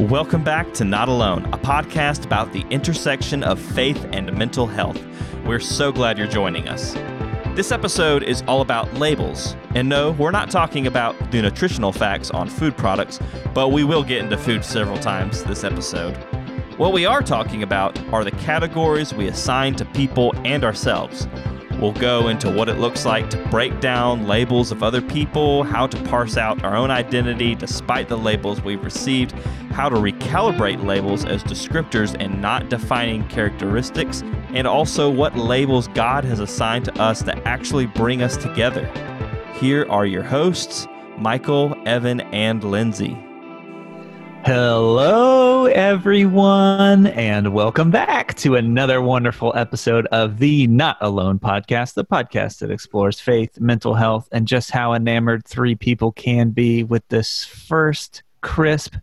Welcome back to Not Alone, a podcast about the intersection of faith and mental health. We're so glad you're joining us. This episode is all about labels. And no, we're not talking about the nutritional facts on food products, but we will get into food several times this episode. What we are talking about are the categories we assign to people and ourselves. We'll go into what it looks like to break down labels of other people, how to parse out our own identity despite the labels we've received, how to recalibrate labels as descriptors and not defining characteristics, and also what labels God has assigned to us that actually bring us together. Here are your hosts, Michael, Evan, and Lindsay. Hello, everyone, and welcome back to another wonderful episode of the Not Alone podcast, the podcast that explores faith, mental health, and just how enamored three people can be with this first crisp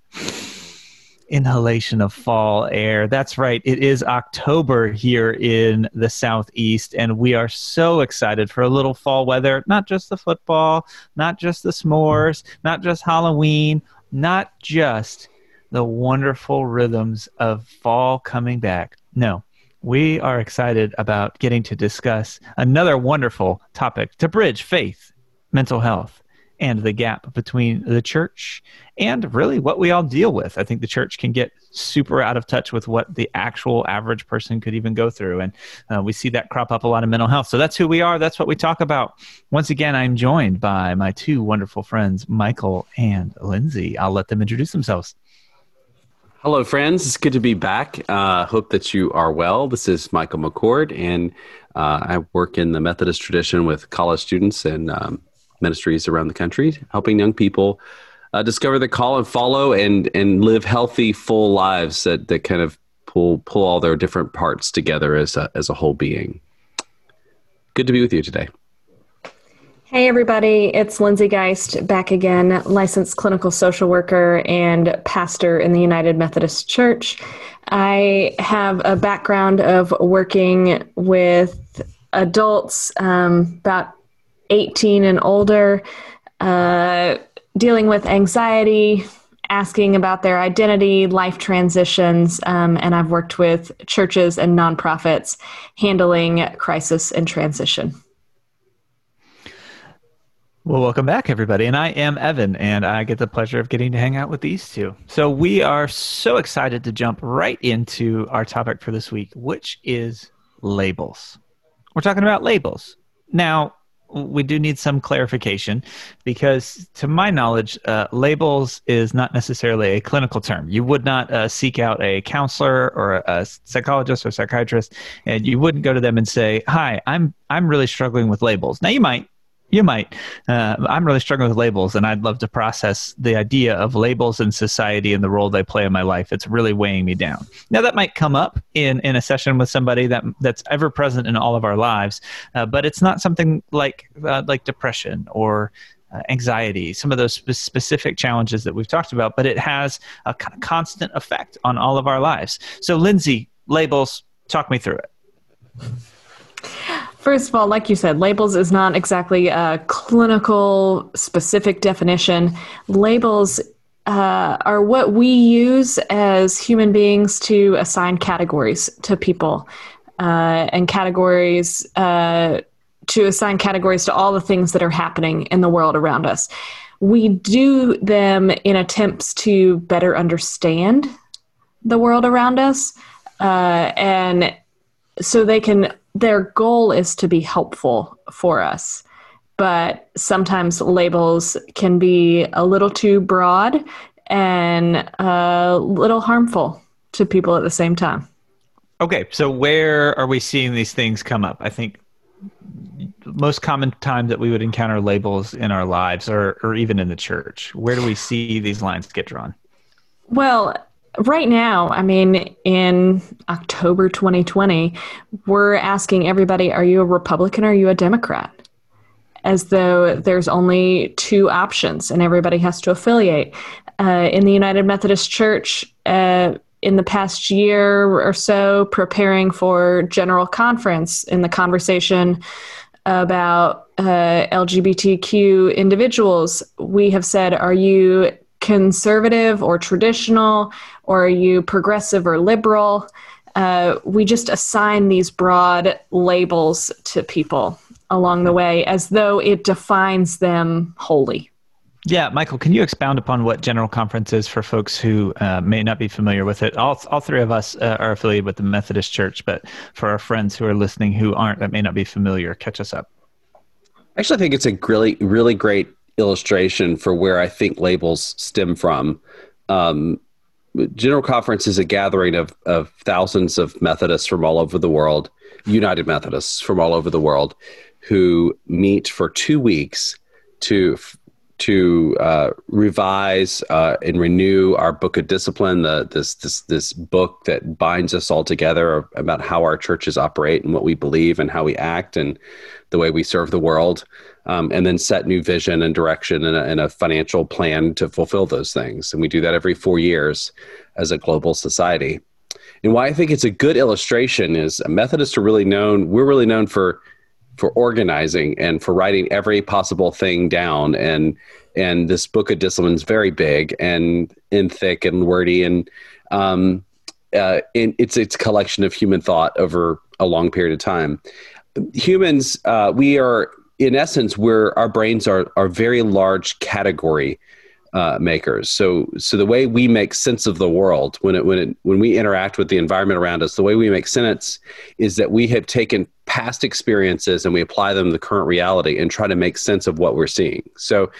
inhalation of fall air. That's right, it is October here in the Southeast, and we are so excited for a little fall weather. Not just the football, not just the s'mores, not just Halloween, not just the wonderful rhythms of fall coming back. No, we are excited about getting to discuss another wonderful topic to bridge faith, mental health, and the gap between the church and really what we all deal with. I think the church can get super out of touch with what the actual average person could even go through. And uh, we see that crop up a lot in mental health. So that's who we are. That's what we talk about. Once again, I'm joined by my two wonderful friends, Michael and Lindsay. I'll let them introduce themselves. Hello, friends. It's good to be back. Uh, hope that you are well. This is Michael McCord, and uh, I work in the Methodist tradition with college students and um, ministries around the country, helping young people uh, discover the call and follow and and live healthy, full lives that, that kind of pull pull all their different parts together as a, as a whole being. Good to be with you today. Hey, everybody, it's Lindsay Geist back again, licensed clinical social worker and pastor in the United Methodist Church. I have a background of working with adults um, about 18 and older, uh, dealing with anxiety, asking about their identity, life transitions, um, and I've worked with churches and nonprofits handling crisis and transition. Well, welcome back, everybody. And I am Evan, and I get the pleasure of getting to hang out with these two. So, we are so excited to jump right into our topic for this week, which is labels. We're talking about labels. Now, we do need some clarification because, to my knowledge, uh, labels is not necessarily a clinical term. You would not uh, seek out a counselor or a psychologist or psychiatrist, and you wouldn't go to them and say, "Hi, I'm I'm really struggling with labels." Now, you might you might. Uh, I'm really struggling with labels, and I'd love to process the idea of labels in society and the role they play in my life. It's really weighing me down. Now, that might come up in, in a session with somebody that that's ever present in all of our lives, uh, but it's not something like uh, like depression or uh, anxiety, some of those spe- specific challenges that we've talked about. But it has a constant effect on all of our lives. So, Lindsay, labels, talk me through it. First of all, like you said, labels is not exactly a clinical specific definition. Labels uh, are what we use as human beings to assign categories to people uh, and categories uh, to assign categories to all the things that are happening in the world around us. We do them in attempts to better understand the world around us uh, and so they can their goal is to be helpful for us but sometimes labels can be a little too broad and a little harmful to people at the same time. Okay so where are we seeing these things come up? I think most common time that we would encounter labels in our lives or, or even in the church. Where do we see these lines get drawn? Well right now, I mean, in October 2020, we're asking everybody, are you a Republican or are you a Democrat? As though there's only two options and everybody has to affiliate. Uh, in the United Methodist Church, uh, in the past year or so, preparing for General Conference in the conversation about uh, LGBTQ individuals, we have said, are you conservative or traditional, or are you progressive or liberal? Uh, we just assign these broad labels to people along the way as though it defines them wholly. Yeah, Michael, can you expound upon what General Conference is for folks who uh, may not be familiar with it? All, all three of us uh, are affiliated with the Methodist Church, but for our friends who are listening who aren't, that may not be familiar, catch us up. I actually, I think it's a really, really great illustration for where I think labels stem from. Um, General Conference is a gathering of, of thousands of Methodists from all over the world, United Methodists from all over the world, who meet for two weeks to to uh, revise uh, and renew our book of discipline, the, this this this book that binds us all together about how our churches operate and what we believe and how we act and the way we serve the world, um, and then set new vision and direction and a, and a financial plan to fulfill those things. And we do that every four years as a global society. And why I think it's a good illustration is Methodists are really known. We're really known for for organizing and for writing every possible thing down and and this book of discipline is very big and and thick and wordy and um uh, it's it's a collection of human thought over a long period of time humans uh, we are in essence we're our brains are are very large category uh, makers. So, so the way we make sense of the world when it when it when we interact with the environment around us, the way we make sense is that we have taken past experiences and we apply them to the current reality and try to make sense of what we're seeing. So,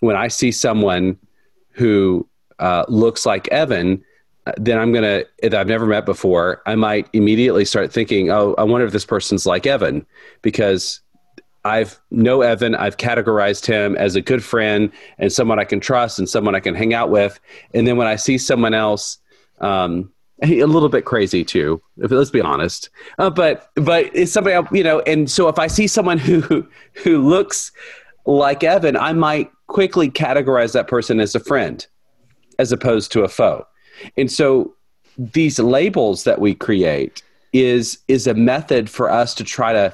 when I see someone who uh, looks like Evan, uh, then I'm gonna that I've never met before. I might immediately start thinking, "Oh, I wonder if this person's like Evan," because I've know Evan. I've categorized him as a good friend and someone I can trust and someone I can hang out with. And then when I see someone else, um, a little bit crazy too. If, let's be honest. Uh, but but it's somebody else, you know. And so if I see someone who who looks like Evan, I might quickly categorize that person as a friend, as opposed to a foe. And so these labels that we create is is a method for us to try to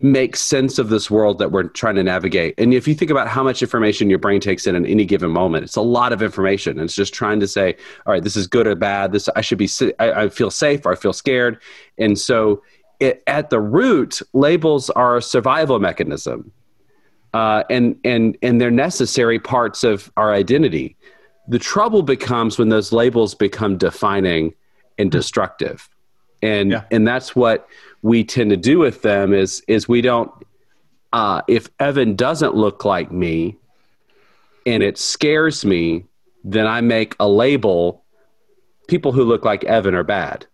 make sense of this world that we're trying to navigate. And if you think about how much information your brain takes in at any given moment, it's a lot of information. And it's just trying to say, all right, this is good or bad. This I should be. I, I feel safe or I feel scared. And so, it, at the root, labels are a survival mechanism, uh, and and and they're necessary parts of our identity. The trouble becomes when those labels become defining and destructive, and yeah. and that's what we tend to do with them is is we don't uh, if Evan doesn't look like me and it scares me, then I make a label. People who look like Evan are bad.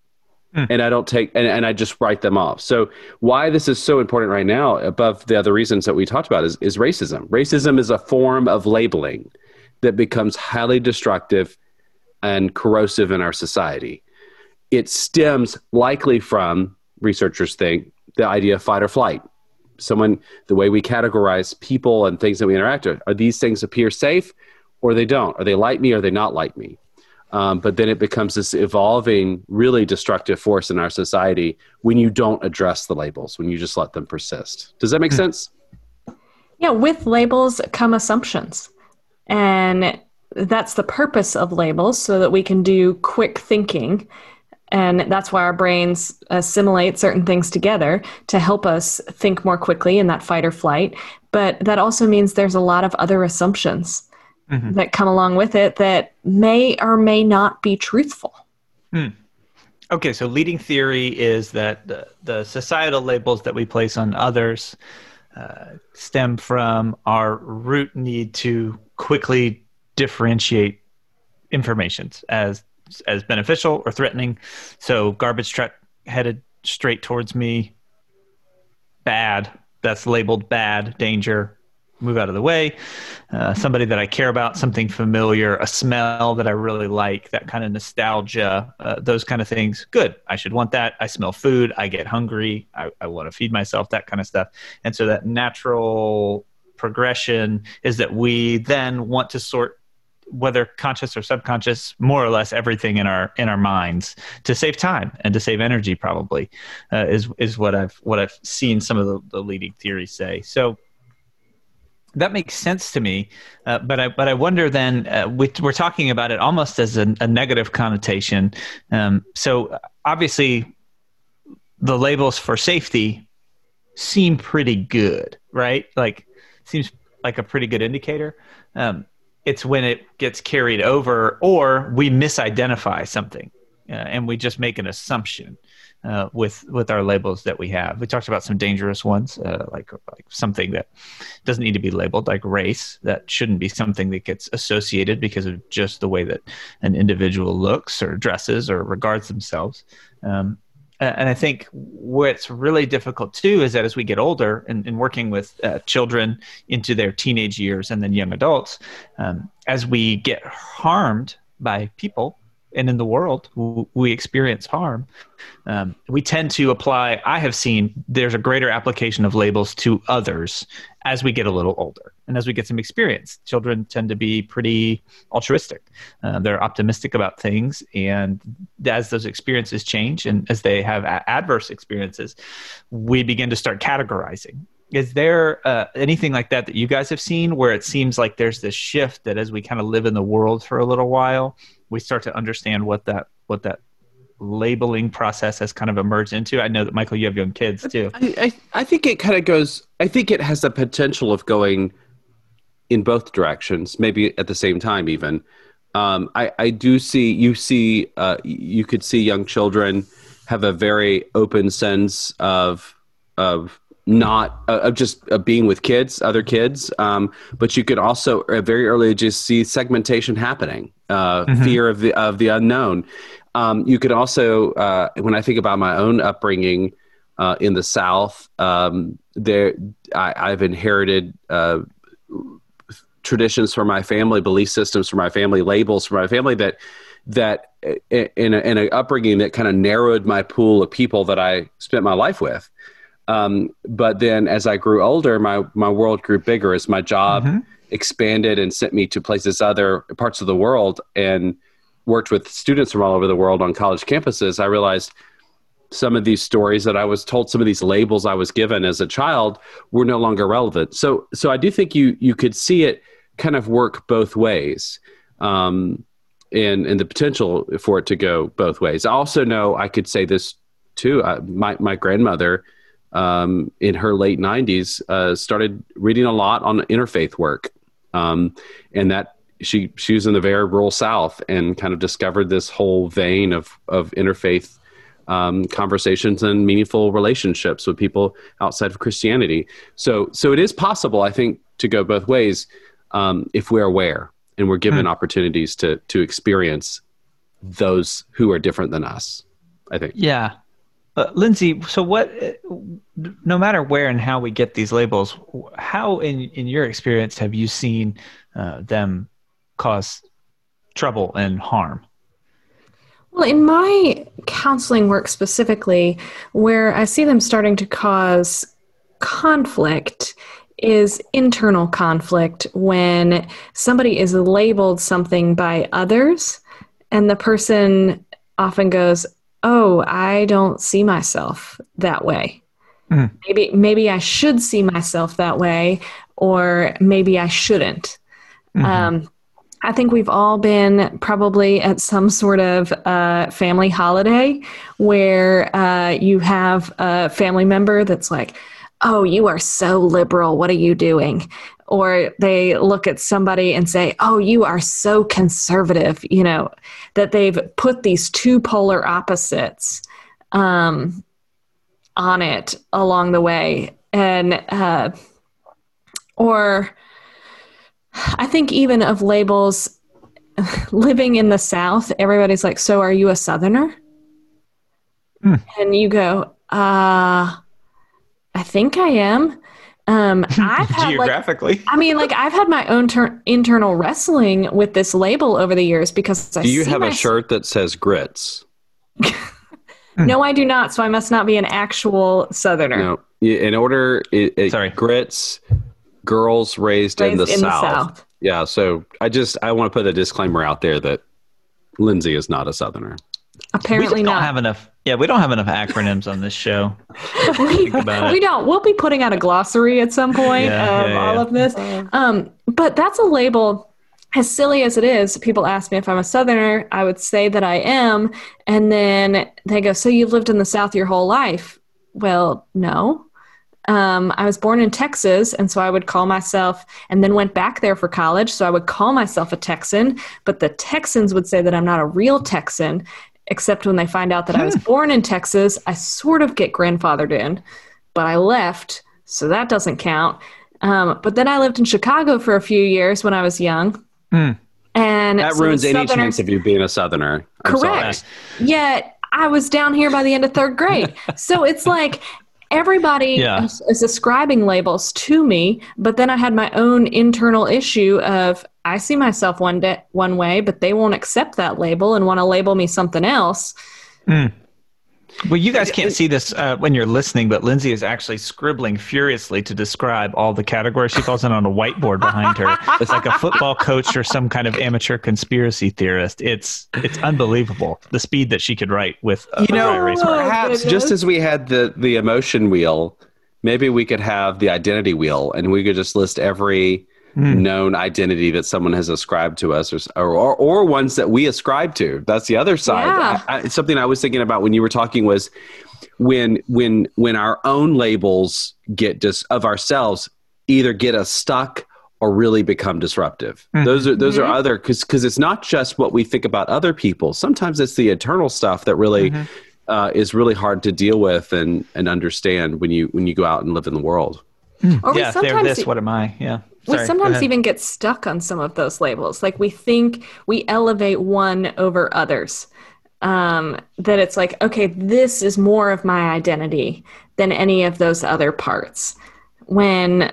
Mm. And I don't take, and, and I just write them off. So, why this is so important right now, above the other reasons that we talked about, is, is racism. Racism is a form of labeling that becomes highly destructive and corrosive in our society. It stems likely from researchers think the idea of fight or flight. Someone, the way we categorize people and things that we interact with, are these things appear safe or they don't? Are they like me or are they not like me? Um, but then it becomes this evolving, really destructive force in our society when you don't address the labels, when you just let them persist. Does that make hmm. sense? Yeah, with labels come assumptions. And that's the purpose of labels so that we can do quick thinking and that's why our brains assimilate certain things together to help us think more quickly in that fight or flight. But that also means there's a lot of other assumptions mm-hmm. that come along with it that may or may not be truthful. Hmm. Okay, so leading theory is that the, the, societal labels that we place on others uh, stem from our root need to quickly differentiate informations as as beneficial or threatening. So garbage truck headed straight towards me, bad. That's labeled bad, danger. Move out of the way. Uh, somebody that I care about, something familiar, a smell that I really like, that kind of nostalgia, uh, those kind of things. Good. I should want that. I smell food. I get hungry. I, I want to feed myself, that kind of stuff. And so that natural progression is that we then want to sort whether conscious or subconscious, more or less everything in our in our minds to save time and to save energy. Probably uh, is is what I've what I've seen some of the, the leading theories say. So that makes sense to me, uh, but I but I wonder then uh, we, are talking about it almost as a, a negative connotation. Um, so obviously, the labels for safety seem pretty good, right? Like seems like a pretty good indicator. Um, it's when it gets carried over, or we misidentify something, uh, and we just make an assumption uh, with with our labels that we have. We talked about some dangerous ones, uh, like like something that doesn't need to be labeled, like race. That shouldn't be something that gets associated because of just the way that an individual looks or dresses or regards themselves. Um, and I think what's really difficult too is that as we get older and, and working with uh, children into their teenage years and then young adults, um, as we get harmed by people and in the world we experience harm. Um, we tend to apply i have seen there's a greater application of labels to others as we get a little older and as we get some experience children tend to be pretty altruistic. Uh, they're optimistic about things. And as those experiences change and as they have a- adverse experiences we begin to start categorizing. Is there uh, anything like that that you guys have seen where it seems like there's this shift that as we kind of live in the world for a little while we start to understand what that what that labeling process has kind of emerged into? I know that michael you have young kids too. I, I, I think it kind of goes i think it has the potential of going in both directions maybe at the same time even um, I, I do see you see uh, you could see young children have a very open sense of of not uh, of just uh, being with kids, other kids. Um, but you could also uh, very early just see segmentation happening, uh, mm-hmm. fear of the of the unknown. Um, you could also, uh, when I think about my own upbringing uh, in the South, um, there I, have inherited traditions from my family, belief systems from my family, labels from my family that that in, a, in an upbringing that kind of narrowed my pool of people that I spent my life with. Um, but then as I grew older, my, my world grew bigger as my job mm-hmm. expanded and sent me to places, other parts of the world, and worked with students from all over the world on college campuses. I realized some of these stories that I was told, some of these labels I was given as a child were no longer relevant. So, so I do think you, you could see it kind of work both ways. Um, and, and the potential for it to go both ways. I also know I could say this too. I, my, my grandmother, um, in her late 90s uh, started reading a lot on interfaith work um, and that she she was in the very rural south and kind of discovered this whole vein of of interfaith um, conversations and meaningful relationships with people outside of Christianity. So so it is possible, I think, to go both ways um, if we're aware and we're given hmm. opportunities to to experience those who are different than us. I think. Yeah, uh, Lindsay, so what? No matter where and how we get these labels, how in in your experience have you seen uh, them cause trouble and harm? Well, in my counseling work specifically, where I see them starting to cause conflict is internal conflict when somebody is labeled something by others and the person often goes oh, I don't see myself that way. Mm. Maybe maybe I should see myself that way, or maybe I shouldn't. Mm-hmm. Um, I think we've all been probably at some sort of uh, family holiday where uh, you have a family member that's like, "Oh, you are so liberal. What are you doing?" or they look at somebody and say, "Oh, you are so conservative," you know, that they've put these two polar opposites um, on it along the way, and uh, or I think even of labels. Living in the South, everybody's like, "So, are you a Southerner?" Mm. And you go, "Uh, I think I am." Um, I've had geographically. Like, I mean, like I've had my own ter- internal wrestling with this label over the years because I do you have a shirt that says grits? no, I do not. So I must not be an actual Southerner. No, in order, it, it, sorry, grits, girls raised, raised in, the, in South. the South. Yeah, so I just I want to put a disclaimer out there that Lindsay is not a Southerner. Apparently we not. have enough Yeah, we don't have enough acronyms on this show. we, we don't. We'll be putting out a glossary at some point Yeah, of yeah, all yeah. of this. Um, but that's a label. As silly as it is, people ask me if I'm a Southerner. I would say that I am, and then they go, "So you've lived in the South your whole life?" Well, no. Um, I was born in Texas, and so I would call myself, and then went back there for college. So I would call myself a Texan, but the Texans would say that I'm not a real Texan, except when they find out that I was born in Texas. I sort of get grandfathered in, but I left, so that doesn't count. Um, but then I lived in Chicago for a few years when I was young, and That so ruins any chance of you being a Southerner. I'm sorry. Correct. Yet I was down here by the end of third grade. so it's like everybody Yeah. is, is ascribing labels to me, but then I had my own internal issue of I see myself one day one way, but they won't accept that label and want to label me something else. Mm. Well, you guys can't see this uh, when you're listening, but Lindsay is actually scribbling furiously to describe all the categories she calls in on a whiteboard behind her. It's like a football coach or some kind of amateur conspiracy theorist. It's it's unbelievable the speed that she could write with a You know, dry erase Oh, marker. perhaps just as we had the the emotion wheel, maybe we could have the identity wheel, and we could just list every Hmm. known identity that someone has ascribed to us, or or or, ones that we ascribe to. That's the other side. Yeah. I, I, something I was thinking about when you were talking was when when when our own labels get dis of ourselves either get us stuck or really become disruptive. Hmm. Those are those are mm-hmm. other because because it's not just what we think about other people. Sometimes it's the internal stuff that really mm-hmm. uh, is really hard to deal with and and understand when you when you go out and live in the world. Or Yeah, we they're sometimes this. What am I? Yeah. we Sorry, go sometimes even get stuck on some of those labels. Like we think we elevate one over others. Um, that it's like, okay, this is more of my identity than any of those other parts. When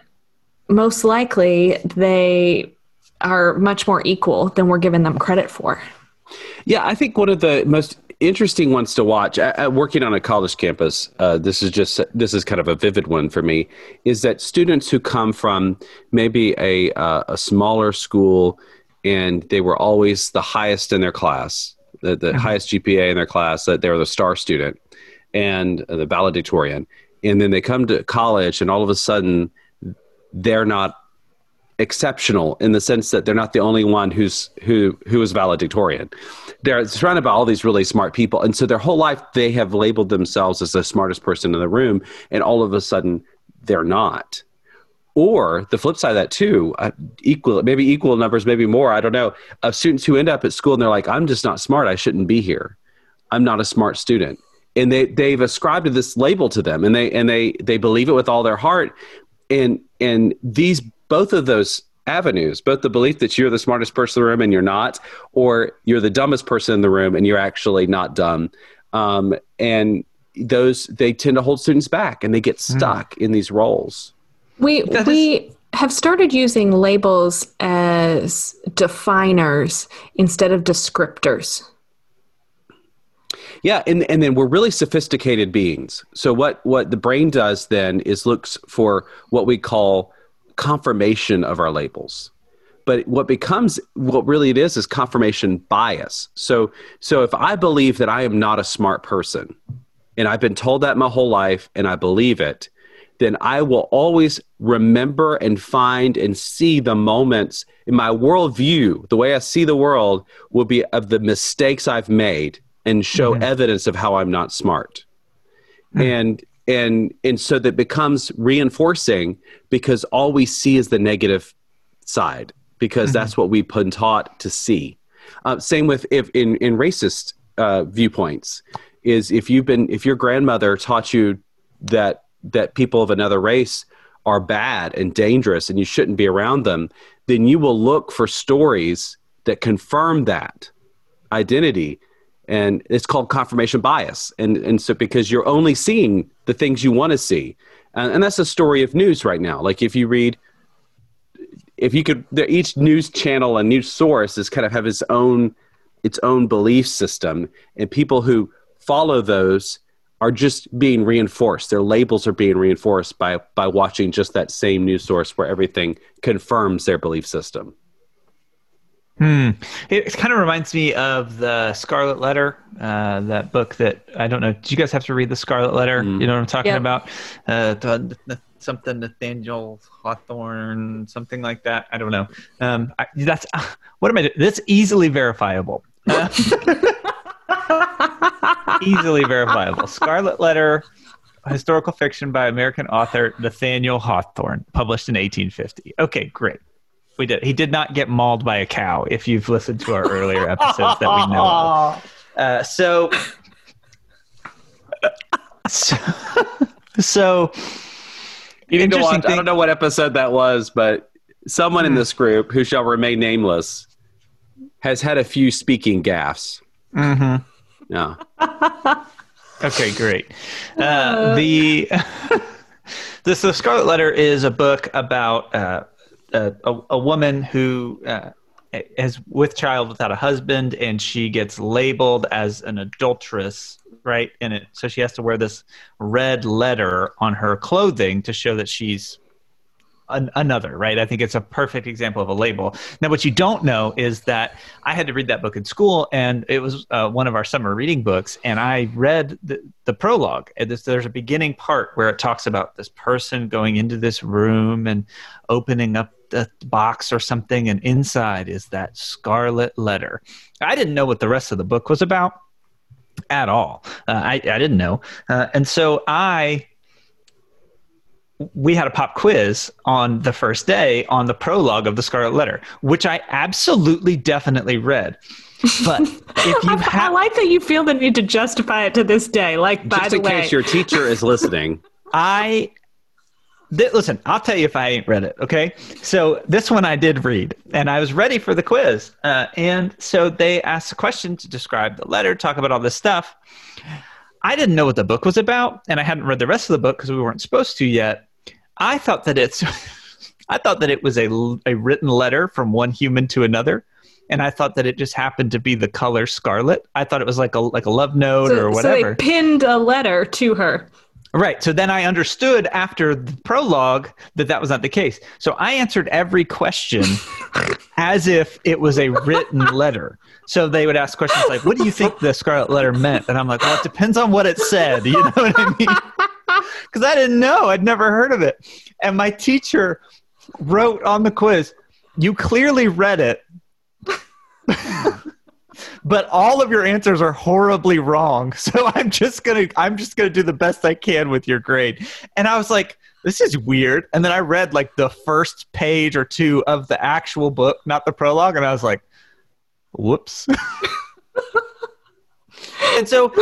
most likely they are much more equal than we're giving them credit for. Yeah, I think one of the most interesting ones to watch uh, uh, working on a college campus. Uh, this is just this is kind of a vivid one for me. Is that students who come from maybe a uh, a smaller school and they were always the highest in their class, the, the highest GPA in their class, that they were the star student and uh, the valedictorian, and then they come to college and all of a sudden they're not exceptional in the sense that they're not the only one who's who who is valedictorian. They're surrounded by all these really smart people, and so their whole life they have labeled themselves as the smartest person in the room, and all of a sudden they're not. Or the flip side of that too, uh, equal maybe equal numbers, maybe more. I don't know of students who end up at school and they're like, "I'm just not smart. I shouldn't be here. I'm not a smart student." And they they've ascribed this label to them, and they and they they believe it with all their heart. And and these both of those avenues, both the belief that you're the smartest person in the room and you're not, or you're the dumbest person in the room and you're actually not dumb, um, and those they tend to hold students back and they get stuck in these roles. We That we have started using labels as definers instead of descriptors. Yeah, and and then we're really sophisticated beings. So what what the brain does then is looks for what we call confirmation of our labels. But what becomes what really it is is confirmation bias. So so if I believe that I am not a smart person and I've been told that my whole life and I believe it, then I will always remember and find and see the moments in my worldview, the way I see the world will be of the mistakes I've made and show mm-hmm. evidence of how I'm not smart. Mm-hmm. And and and so that becomes reinforcing because all we see is the negative side because that's what we've been taught to see. Uh, same with if in in racist uh, viewpoints is if you've been if your grandmother taught you that that people of another race are bad and dangerous and you shouldn't be around them, then you will look for stories that confirm that identity and it's called confirmation bias. And and so because you're only seeing the things you want to see. And, and that's the story of news right now. Like if you read if you could each news channel and news source is kind of have its own its own belief system. And people who follow those are just being reinforced. Their labels are being reinforced by by watching just that same news source where everything confirms their belief system Hmm. It, it kind of reminds me of the Scarlet Letter, uh, that book that I don't know. Do you guys have to read the Scarlet Letter? Mm. You know what I'm talking Yep. about? Uh, the, the, something Nathaniel Hawthorne, something like that. I don't know. Um, I, that's what am I doing? That's easily verifiable. Uh, easily verifiable. Scarlet Letter, historical fiction by American author Nathaniel Hawthorne, published in 1850. Okay, great. We did. He did not get mauled by a cow. If you've listened to our earlier episodes that we know of. Uh, so, so, so You need to Interesting watch. I thing- Hmm. don't know what episode that was, but someone in this group who shall remain nameless has had a few speaking gaffes. Mhm. Yeah. Okay, great. Uh, the this the Scarlet Letter is a book about uh, a, a, woman who uh, is with child without a husband, and she gets labeled as an adulteress, right? And it so she has to wear this red letter on her clothing to show that she's an, another, right? I think it's a perfect example of a label. Now, what you don't know is that I had to read that book in school, and it was uh, one of our summer reading books, and I read the, the prologue. And this, there's a beginning part where it talks about this person going into this room and opening up the box or something, and inside is that scarlet letter. I didn't know what the rest of the book was about at all. Uh, I, I didn't know. Uh, and so I we had a pop quiz on the first day on the prologue of the Scarlet Letter, which I absolutely definitely read. But if you I, I like that you feel the need to justify it to this day. Like, by Just the in way, case your teacher is listening. I th- listen, I'll tell you if I ain't read it. Okay, so this one I did read, and I was ready for the quiz. Uh, and so they asked a question to describe the letter, talk about all this stuff. I didn't know what the book was about, and I hadn't read the rest of the book because we weren't supposed to yet. I thought that it's, I thought that it was a a written letter from one human to another. And I thought that it just happened to be the color scarlet. I thought it was like a like a love note so, or so whatever. they pinned a letter to her. Right. So then I understood after the prologue that that was not the case. So I answered every question as if it was a written letter. So they would ask questions like, "What do you think the Scarlet Letter meant?" And I'm like, "Well, it depends on what it said." You know what I mean? Because I didn't know. I'd never heard of it. And my teacher wrote on the quiz, "You clearly read it." but all of your answers are horribly wrong. So I'm just gonna I'm just gonna do the best I can with your grade. And I was like, this is weird. And then I read like the first page or two of the actual book, not the prologue, and I was like, whoops. and so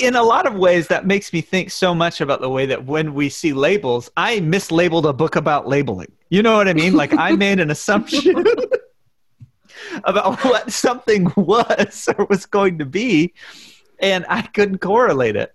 in a lot of ways that makes me think so much about the way that when we see labels, I mislabeled a book about labeling. You know what I mean? Like I made an assumption about what something was or was going to be, and I couldn't correlate it.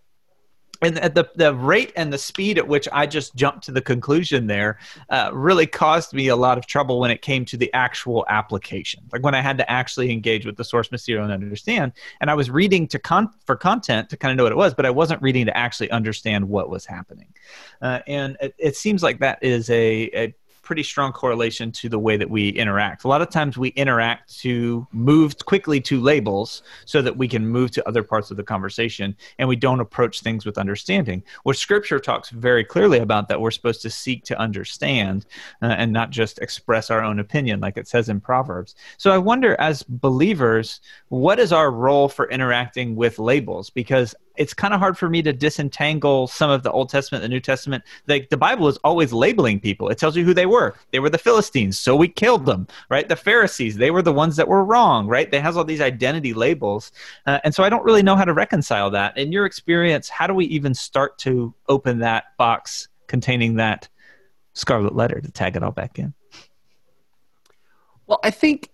And at the the rate and the speed at which I just jumped to the conclusion there uh, really caused me a lot of trouble when it came to the actual application. Like when I had to actually engage with the source material and understand. And I was reading to con- for content to kind of know what it was, but I wasn't reading to actually understand what was happening. Uh, and it, it seems like that is a, a pretty strong correlation to the way that we interact. A lot of times we interact to move quickly to labels so that we can move to other parts of the conversation and we don't approach things with understanding. Which scripture talks very clearly about that we're supposed to seek to understand uh, and not just express our own opinion like it says in Proverbs. So I wonder as believers, what is our role for interacting with labels because it's kind of hard for me to disentangle some of the Old Testament, the New Testament. Like the Bible is always labeling people. It tells you who they were. They were the Philistines, so we killed them, right? The Pharisees, they were the ones that were wrong, right? They has all these identity labels, uh, and so I don't really know how to reconcile that. In your experience, how do we even start to open that box containing that scarlet letter to tag it all back in? Well, I think,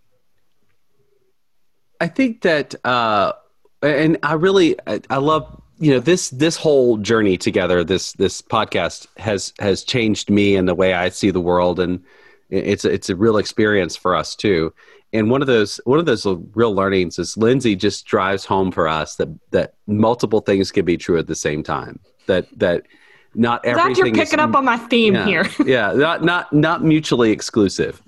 I think that, uh, and I really, I, I love, you know, this this whole journey together. This this podcast has has changed me and the way I see the world, and it's it's a real experience for us too. And one of those one of those real learnings is Lindsay just drives home for us that that multiple things can be true at the same time. That that not everything you're picking is, up on my theme yeah, here. yeah, not not not mutually exclusive.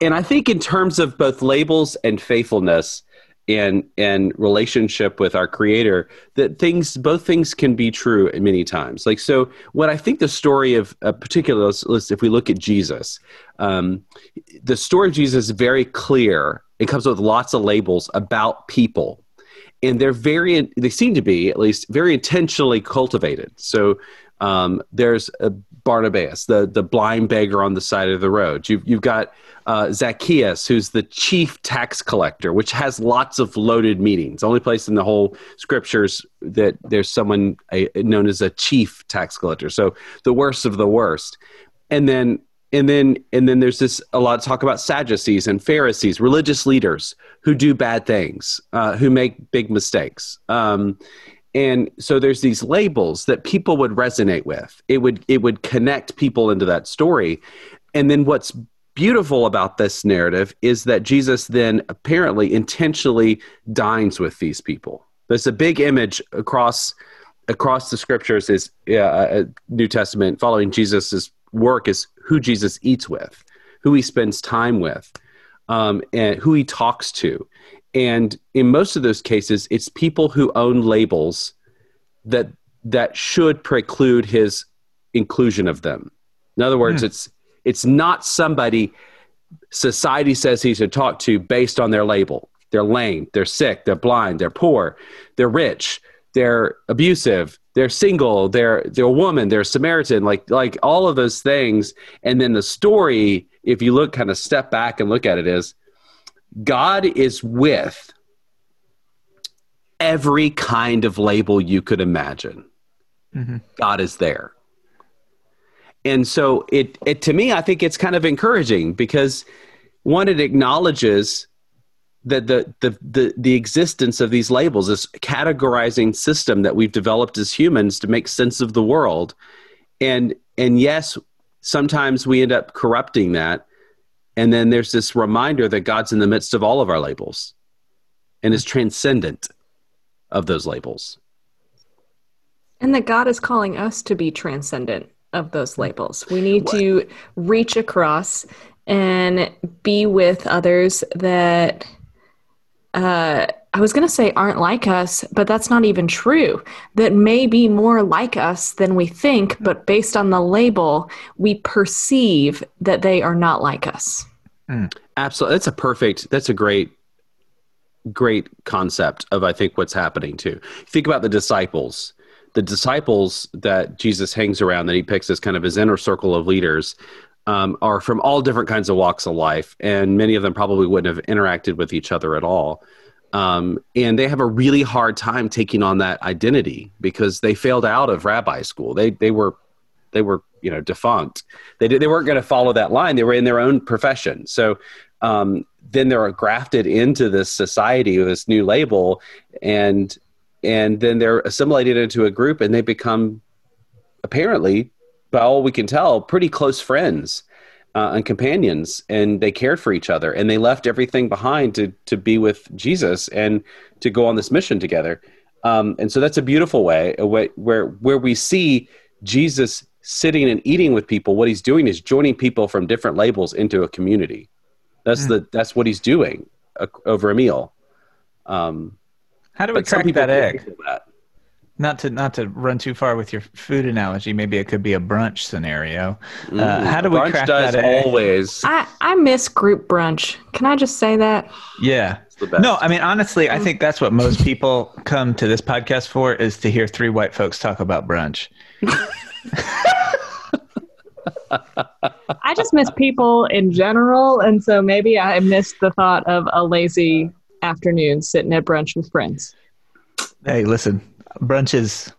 and I think in terms of both labels and faithfulness and and relationship with our creator that things both things can be true many times. Like so what i think the story of a particular list, if we look at jesus um, the story of jesus is very clear. It comes with lots of labels about people. And they're very they seem to be at least very intentionally cultivated. So um, there's a Barnabas, the, the blind beggar on the side of the road. You've, you've got uh, Zacchaeus, who's the chief tax collector, which has lots of loaded meanings. Only place in the whole scriptures that there's someone a, known as a chief tax collector. So the worst of the worst. And then and then and then there's this a lot of talk about Sadducees and Pharisees, religious leaders who do bad things, uh, who make big mistakes. Um, and so there's these labels that people would resonate with. It would it would connect people into that story. And then what's beautiful about this narrative is that jesus then apparently intentionally dines with these people. There's a big image across across the scriptures is yeah, uh, new testament following jesus's work is who jesus eats with who he spends time with um, and who he talks to. And in most of those cases it's people who own labels that that should preclude his inclusion of them. In other words mm. it's it's not somebody society says he should talk to based on their label. They're lame they're sick they're blind they're poor they're rich they're abusive they're single they're they're a woman they're a samaritan like like all of those things. And then the story if you look kind of step back and look at it is God is with every kind of label you could imagine. Mm-hmm. God is there. And so it, it to me, I think it's kind of encouraging because one, it acknowledges that the, the the the existence of these labels, this categorizing system that we've developed as humans to make sense of the world. And and yes, sometimes we end up corrupting that and then there's this reminder that God's in the midst of all of our labels and is transcendent of those labels. And that God is calling us to be transcendent of those labels. We need what? to reach across and be with others that uh, I was going to say aren't like us, but that's not even true. That may be more like us than we think, but based on the label, we perceive that they are not like us. Mm. Absolutely. That's a perfect, that's a great, great concept of, I think, what's happening too. Think about the disciples. The disciples that Jesus hangs around, that he picks as kind of his inner circle of leaders, um, are from all different kinds of walks of life, and many of them probably wouldn't have interacted with each other at all. Um, and they have a really hard time taking on that identity because they failed out of rabbi school. They they were they were you know defunct. They did, they weren't going to follow that line. They were in their own profession. So um, then they're grafted into this society with this new label, and and then they're assimilated into a group, and they become apparently, by all we can tell, pretty close friends. Uh, and companions, and they cared for each other, and they left everything behind to to be with Jesus and to go on this mission together. Um, and so that's a beautiful way, a way where where we see Jesus sitting and eating with people, what he's doing is joining people from different labels into a community. That's mm. the that's what he's doing uh, over a meal. Um, How do we crack that egg? That. Not to not to run too far with your food analogy, maybe it could be a brunch scenario. Uh, mm, how do we crack that egg? Always. I I miss group brunch. Can I just say that? Yeah. No, I mean honestly, I think that's what most people come to this podcast for is to hear three white folks talk about brunch. I just miss people in general, and so maybe I missed the thought of a lazy afternoon sitting at brunch with friends. Hey, listen, brunch is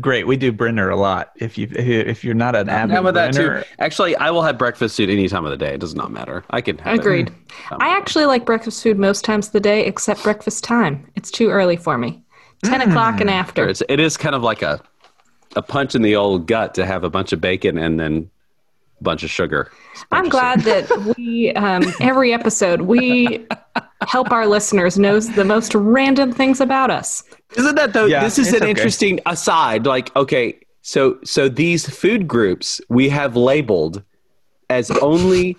great. We do brinner a lot. If you if you're not an avid how about brinner, that too? Actually, I will have breakfast food any time of the day. It does not matter. I can. Agreed. I actually like breakfast food most times of the day, except breakfast time. It's too early for me. Ten mm. o'clock and after. It's, it is kind of like a a punch in the old gut to have a bunch of bacon and then a bunch of sugar. I'm glad that we um, every episode we help our listeners knows the most random things about us. Isn't that though? Yeah, this is an okay. interesting aside. Like, okay, so so these food groups we have labeled as only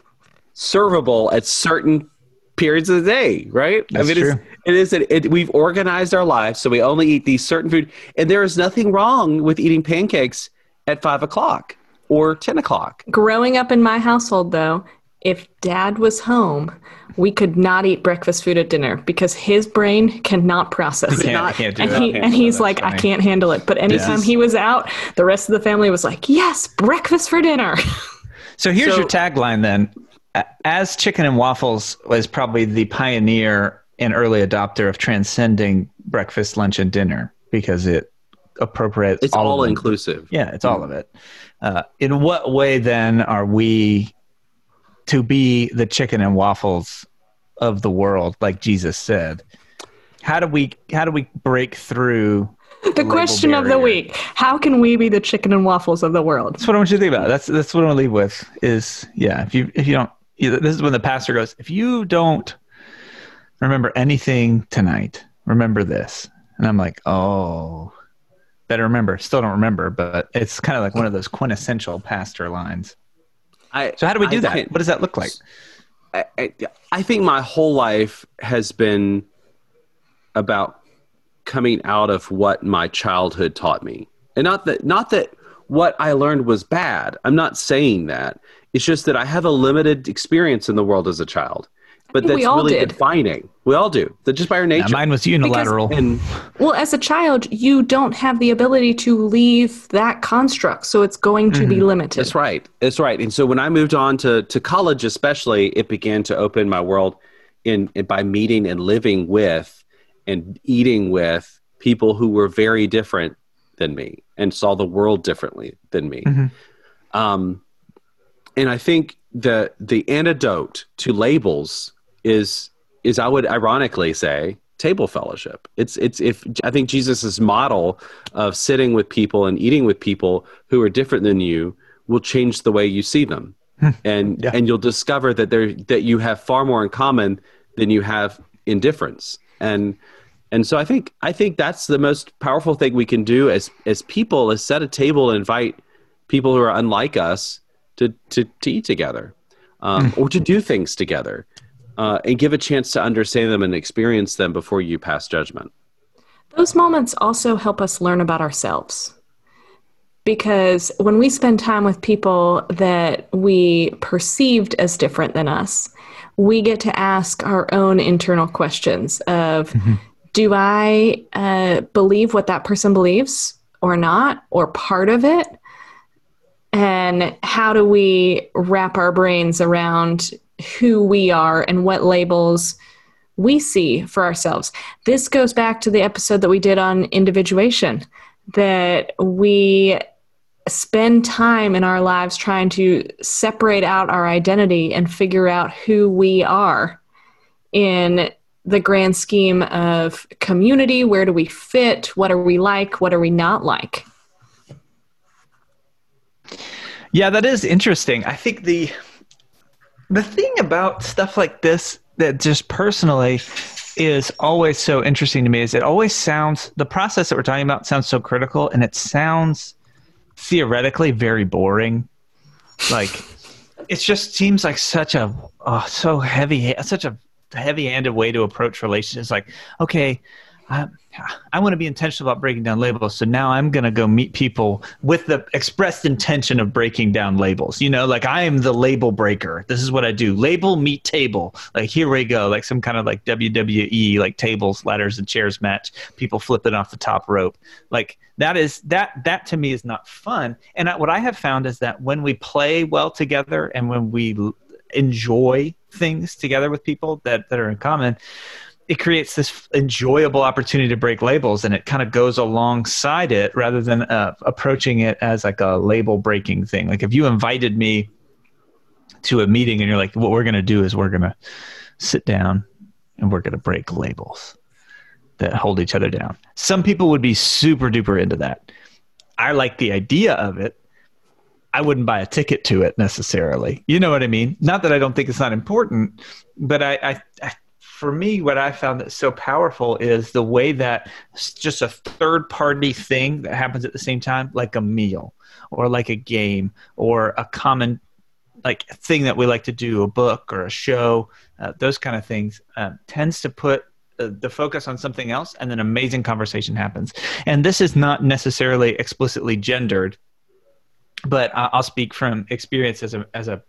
servable at certain periods of the day, right? That's I mean, true. It's, it is. It, it, we've organized our lives so we only eat these certain food, and there is nothing wrong with eating pancakes at five o'clock or ten o'clock. Growing up in my household, though, if dad was home, we could not eat breakfast food at dinner because his brain cannot process it. Can't- not- can't do And, that. he, and he's like, I can't handle it. But anytime Yes. he was out, the rest of the family was like, Yes, breakfast for dinner. So here's So- your tagline then. As Chicken and Waffles was probably the pioneer and early adopter of transcending breakfast, lunch, and dinner because it appropriates It's all, all, of them. inclusive. Yeah, it's all of it. Uh, in what way then are we to be the chicken and waffles of the world, like Jesus said? How do we how do we break through? the label question of the week How can we be the chicken and waffles of the world? That's what I want you to think about. That's that's what I want to leave with. Is yeah, if you if you don't, this is when the pastor goes. If you don't remember anything tonight, remember this. And I'm like, oh, better remember. Still don't remember, but it's kind of like one of those quintessential pastor lines. I, So how do we do I that? can't- What does that look like? I, I, I think my whole life has been about coming out of what my childhood taught me, and not that not that what I learned was bad. I'm not saying that. It's just that I have a limited experience in the world as a child, but that's we all really did. defining. We all do. That just by our Yeah, nature. mine was unilateral. and Well, as a child, you don't have the ability to leave that construct, so it's going to be limited. That's right. That's right. And so when I moved on to, to college, especially, it began to open my world in, in by meeting and living with and eating with people who were very different than me and saw the world differently than me. Um, and I think the the antidote to labels is is I would ironically say table fellowship. It's it's if I think Jesus's model of sitting with people and eating with people who are different than you will change the way you see them. And Yeah. and you'll discover that there that you have far more in common than you have in difference. And and so I think I think that's the most powerful thing we can do as as people is set a table and invite people who are unlike us to to, to eat together um, or to do things together uh, and give a chance to understand them and experience them before you pass judgment. Those moments also help us learn about ourselves. Because when we spend time with people that we perceived as different than us, we get to ask our own internal questions of do I uh, believe what that person believes or not, or part of it? And how do we wrap our brains around who we are and what labels we see for ourselves? This goes back to the episode that we did on individuation, that we spend time in our lives trying to separate out our identity and figure out who we are in the grand scheme of community. Where do we fit? What are we like? What are we not like? Yeah, that is interesting. I think the the thing about stuff like this that just personally is always so interesting to me is it always sounds the process that we're talking about sounds so critical and it sounds theoretically very boring. Like it just seems like such a oh, so heavy such a heavy-handed way to approach relationships like okay I, I want to be intentional about breaking down labels. So now I'm going to go meet people with the expressed intention of breaking down labels. You know, like I am the label breaker. This is what I do. Label, meet, table. Like here we go. Like some kind of like WWE, like tables, ladders, and chairs match. People flipping off the top rope. Like that is that that to me is not fun. And what I have found is that when we play well together and when we enjoy things together with people that that are in common it creates this enjoyable opportunity to break labels and it kind of goes alongside it rather than uh, approaching it as like a label breaking thing like if you invited me to a meeting and you're like what we're going to do is we're going to sit down and we're going to break labels that hold each other down some people would be super duper into that i like the idea of it I wouldn't buy a ticket to it necessarily. You know what I mean? Not that I don't think it's not important, but I, I, I for me, what I found that's so powerful is the way that just a third party thing that happens at the same time, like a meal or like a game or a common like thing that we like to do, a book or a show, uh, those kind of things, uh, tends to put uh, the focus on something else, and then amazing conversation happens. And this is not necessarily explicitly gendered, but I'll speak from experience as a as a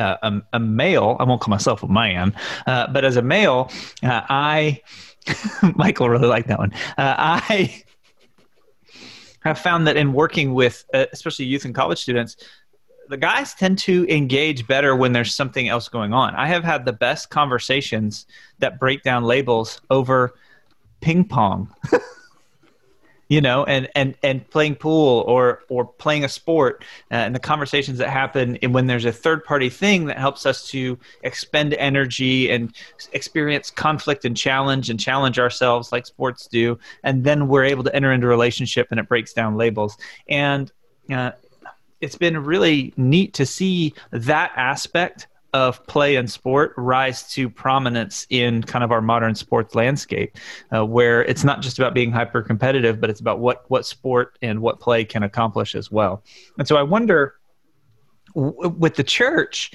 uh, a, a, male. I won't call myself a man, uh, but as a male, uh, I Michael really liked that one. Uh, I have found that in working with, uh, especially youth and college students, the guys tend to engage better when there's something else going on. I have had the best conversations that break down labels over ping pong. you know, and and and playing pool or or playing a sport, uh, and the conversations that happen and when there's a third party thing that helps us to expend energy and experience conflict and challenge and challenge ourselves like sports do, and then we're able to enter into a relationship and it breaks down labels and. Uh, it's been really neat to see that aspect of play and sport rise to prominence in kind of our modern sports landscape, uh, where it's not just about being hyper competitive, but it's about what what sport and what play can accomplish as well. And so I wonder, w- with the church.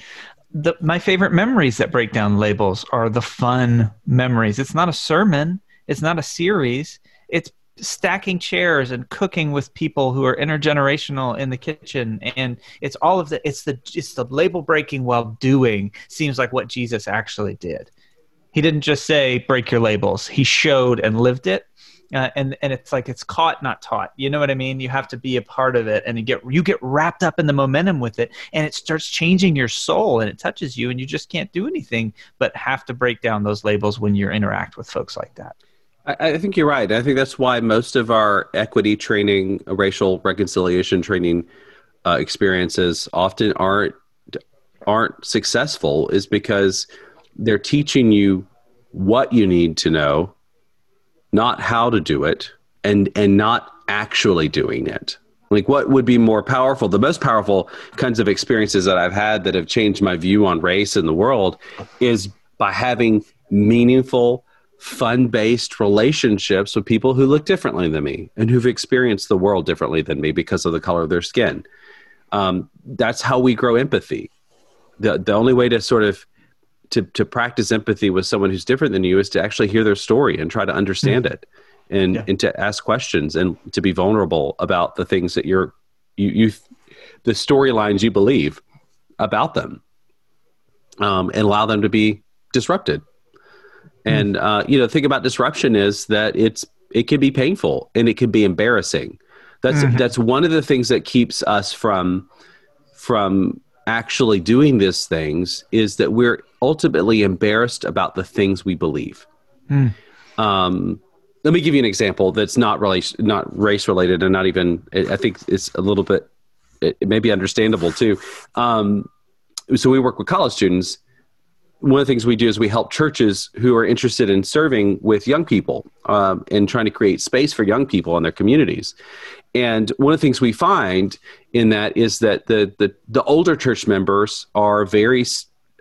The, my favorite memories that break down labels are the fun memories. It's not a sermon. It's not a series. It's stacking chairs and cooking with people who are intergenerational in the kitchen. And it's all of the it's the it's the label breaking while doing seems like what jesus actually did. He didn't just say break your labels. He showed and lived it. Uh, and and it's like it's caught not taught. You know what i mean? You have to be a part of it. And you get you get wrapped up in the momentum with it and it starts changing your soul and it touches you and you just can't do anything but have to break down those labels when you interact with folks like that I, think you're right. I think that's why most of our equity training, racial reconciliation training uh, experiences often aren't aren't successful is because they're teaching you what you need to know, not how to do it, and and not actually doing it. Like what would be more powerful? The most powerful kinds of experiences that I've had that have changed my view on race in the world is by having meaningful fun based relationships with people who look differently than me and who've experienced the world differently than me because of the color of their skin. Um, that's how we grow empathy. The, the only way to sort of to, to practice empathy with someone who's different than you is to actually hear their story and try to understand mm-hmm. it and, yeah. and to ask questions and to be vulnerable about the things that you're you, you the storylines you believe about them um, and allow them to be disrupted and uh, you know, think about disruption is that it's it can be painful and it can be embarrassing. That's mm-hmm. that's one of the things that keeps us from from actually doing these things is that we're ultimately embarrassed about the things we believe. Mm. Um, let me give you an example that's not really not race related and not even I think it's a little bit it may be understandable too. Um, so we work with college students one of the things we do is we help churches who are interested in serving with young people um, and trying to create space for young people in their communities. And one of the things we find in that is that the the, the older church members are very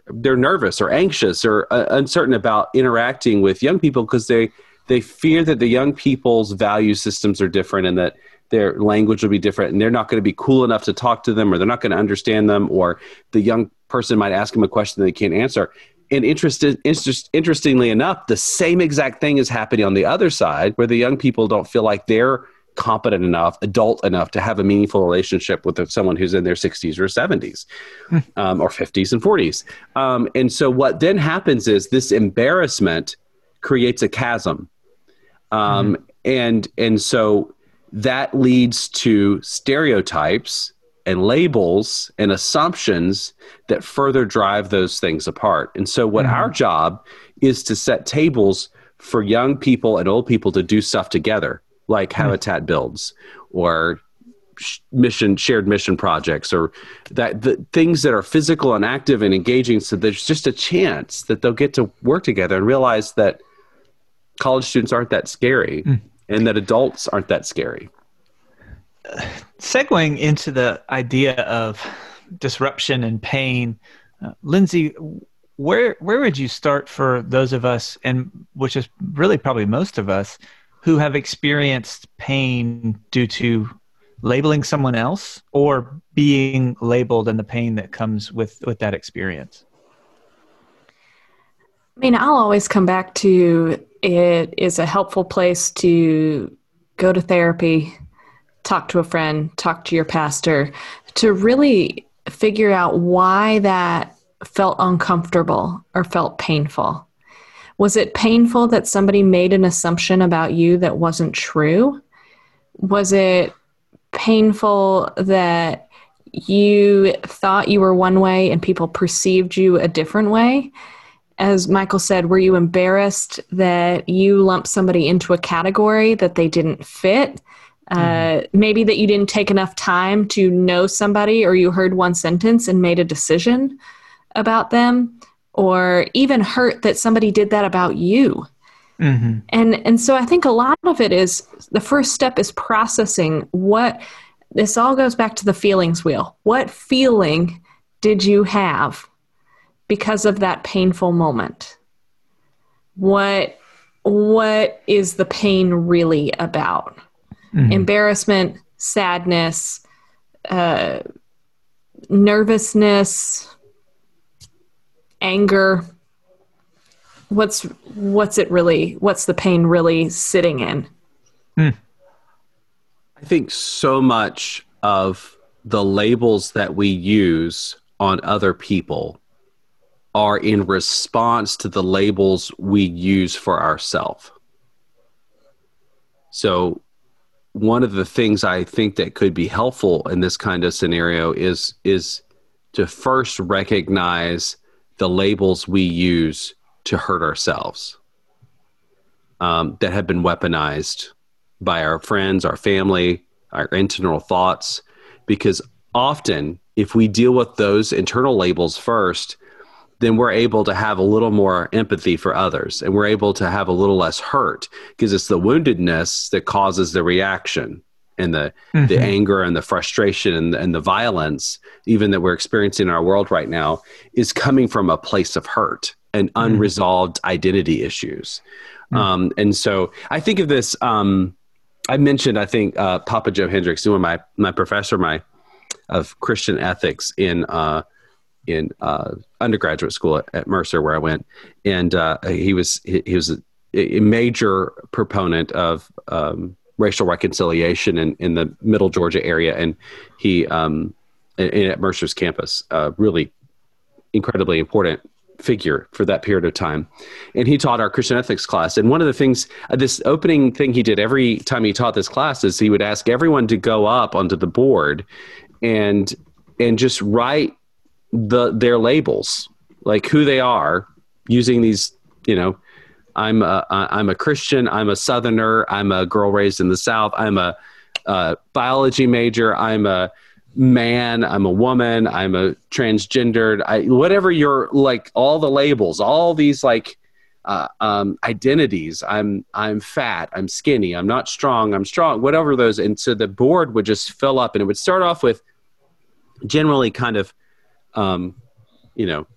they're nervous or anxious or uh, uncertain about interacting with young people because they they fear that the young people's value systems are different and that their language will be different and they're not going to be cool enough to talk to them or they're not going to understand them or the young person might ask them a question they can't answer and interested, interest, interestingly enough, the same exact thing is happening on the other side, where the young people don't feel like they're competent enough, adult enough to have a meaningful relationship with someone who's in their 60s or 70s hmm. um, or 50s and 40s. Um, and so what then happens is this embarrassment creates a chasm. Um, mm-hmm. And and so that leads to stereotypes and labels and assumptions that further drive those things apart. And so, what mm-hmm. our job is to set tables for young people and old people to do stuff together, like mm-hmm. Habitat builds or mission shared mission projects or that the things that are physical and active and engaging so there's just a chance that they'll get to work together and realize that college students aren't that scary mm. And that adults aren't that scary. Segueing into the idea of disruption and pain, uh, Lindsay, where where would you start for those of us, and which is really probably most of us, who have experienced pain due to labeling someone else or being labeled and the pain that comes with with that experience? I mean, I'll always come back to it is a helpful place to go to therapy, talk to a friend, talk to your pastor to really figure out why that felt uncomfortable or felt painful. Was it painful that somebody made an assumption about you that wasn't true? Was it painful that you thought you were one way and people perceived you a different way? As Michael said, were you embarrassed that you lumped somebody into a category that they didn't fit? Uh, maybe that you didn't take enough time to know somebody or you heard one sentence and made a decision about them or even hurt that somebody did that about you mm-hmm. and and so i think a lot of it is the first step is processing what this all goes back to the feelings wheel what feeling did you have because of that painful moment. What what is the pain really about? Mhm. embarrassment sadness uh, nervousness anger. What's what's it really what's the pain really sitting in? I think so much of the labels that we use on other people are in response to the labels we use for ourselves. So, one of the things I think that could be helpful in this kind of scenario is is to first recognize the labels we use to hurt ourselves um, that have been weaponized by our friends, our family, our internal thoughts. Because often, if we deal with those internal labels first, then we're able to have a little more empathy for others and we're able to have a little less hurt because it's the woundedness that causes the reaction and the, the Mhm. anger and the frustration and, and the violence, even that we're experiencing in our world right now, is coming from a place of hurt and unresolved identity issues. Um, and so I think of this. Um, I mentioned, I think, uh, Papa Joe Hendricks, who was my my professor, my of Christian ethics in uh, in uh, undergraduate school at, at Mercer, where I went, and uh, he was he, he was a, major proponent of um, racial reconciliation in, in the Middle Georgia area, and he um, in, in- at Mercer's campus, really incredibly important figure for that period of time. And he taught our Christian ethics class. And one of the things, uh, this opening thing he did every time he taught this class is he would ask everyone to go up onto the board and and just write the their labels, like who they are, using these, you know, I'm a I'm a Christian, I'm a Southerner, I'm a girl raised in the South, I'm a, uh biology major, I'm a man, I'm a woman, I'm a transgendered, I, whatever your like, all the labels, all these like uh, um, identities. I'm I'm fat, I'm skinny, I'm not strong, I'm strong, whatever those. And so the board would just fill up, and it would start off with generally kind of, um, you know,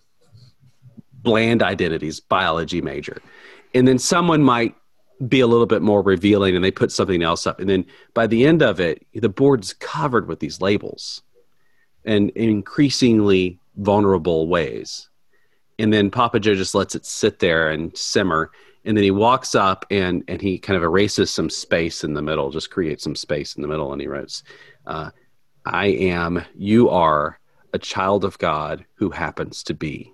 bland identities, biology major, and then someone might be a little bit more revealing and they put something else up. And then by the end of it the board's covered with these labels and in increasingly vulnerable ways. And then papa joe just lets it sit there and simmer. And then he walks up and and he kind of erases some space in the middle just creates some space in the middle. And he writes uh, i am you are a child of god who happens to be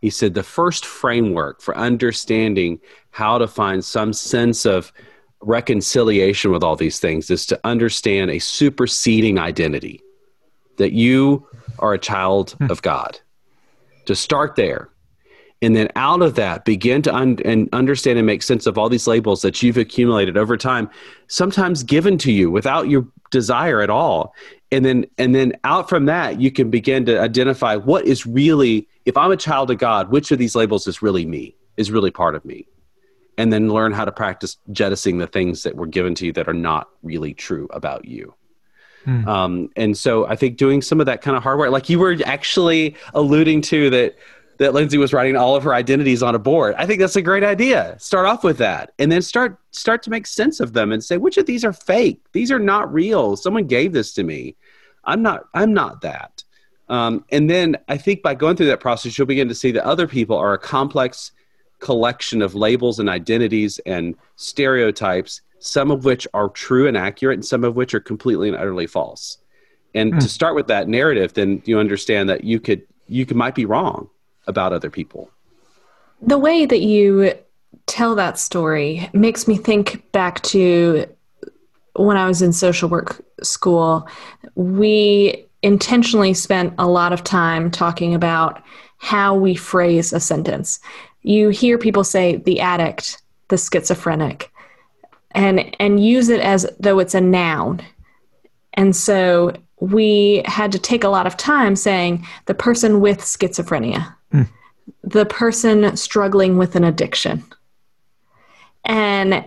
he said the first framework for understanding how to find some sense of reconciliation with all these things is to understand a superseding identity that you are a child hmm. of God. To start there. And then out of that, begin to un- and understand and make sense of all these labels that you've accumulated over time, sometimes given to you without your desire at all. And then, and then out from that, you can begin to identify what is really, if I'm a child of God, which of these labels is really me, is really part of me and then learn how to practice jettisoning the things that were given to you that are not really true about you. Hmm. Um, and so I think doing some of that kind of hard work, like you were actually alluding to that that Lindsay was writing all of her identities on a board. I think that's a great idea. Start off with that, and then start start to make sense of them and say which of these are fake. These are not real. Someone gave this to me. I'm not. I'm not that. Um, and then I think by going through that process, you'll begin to see that other people are a complex collection of labels and identities and stereotypes, some of which are true and accurate, and some of which are completely and utterly false. And mm. to start with that narrative, then you understand that you could you could, might be wrong about other people. The way that you tell that story makes me think back to when I was in social work school. We intentionally spent a lot of time talking about how we phrase a sentence. You hear people say the addict, the schizophrenic, and and use it as though it's a noun. And so we had to take a lot of time saying the person with schizophrenia. The person struggling with an addiction. And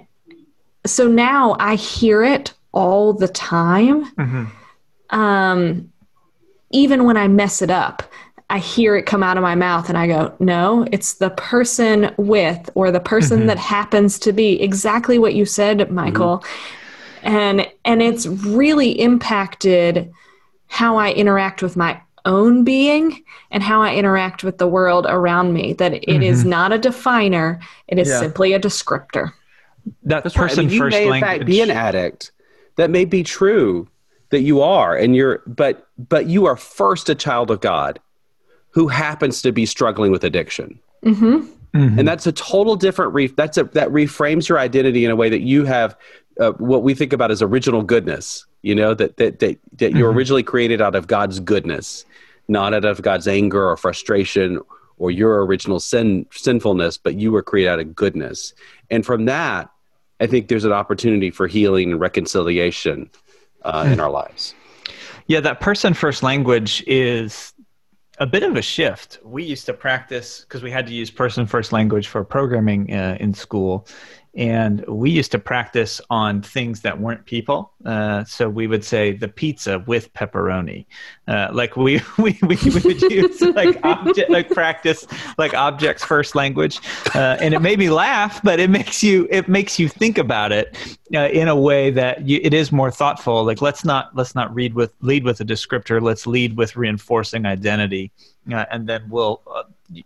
so now I hear it all the time. Mm-hmm. Um, even when I mess it up, I hear it come out of my mouth and I go, no, it's the person with or the person mm-hmm. that happens to be exactly what you said, Michael. Mm-hmm and and it's really impacted how I interact with my own being and how I interact with the world around me. That it mm-hmm. is not a definer; it is yeah. simply a descriptor. That That's person right. I mean, you first may, language. in fact, be an addict. That may be true that you are, and you're, but but you are first a child of God who happens to be struggling with addiction. Mm-hmm. Mm-hmm. And that's a total different reef. That's a that reframes your identity in a way that you have uh, what we think about as original goodness. You know that that that, that you're mm-hmm. originally created out of God's goodness, not out of God's anger or frustration or your original sin sinfulness, but you were created out of goodness. And from that, I think there's an opportunity for healing and reconciliation uh, mm. in our lives. Yeah, that person first language is a bit of a shift. We used to practice because we had to use person first language for programming uh, in school and we used to practice on things that weren't people. Uh, so we would say the pizza with pepperoni. Uh, like we, we, we, would use like object like practice like objects first language, uh, and it made me laugh. But it makes you it makes you think about it uh, in a way that you, it is more thoughtful. Like let's not let's not read with lead with a descriptor. Let's lead with reinforcing identity, uh, and then we'll uh,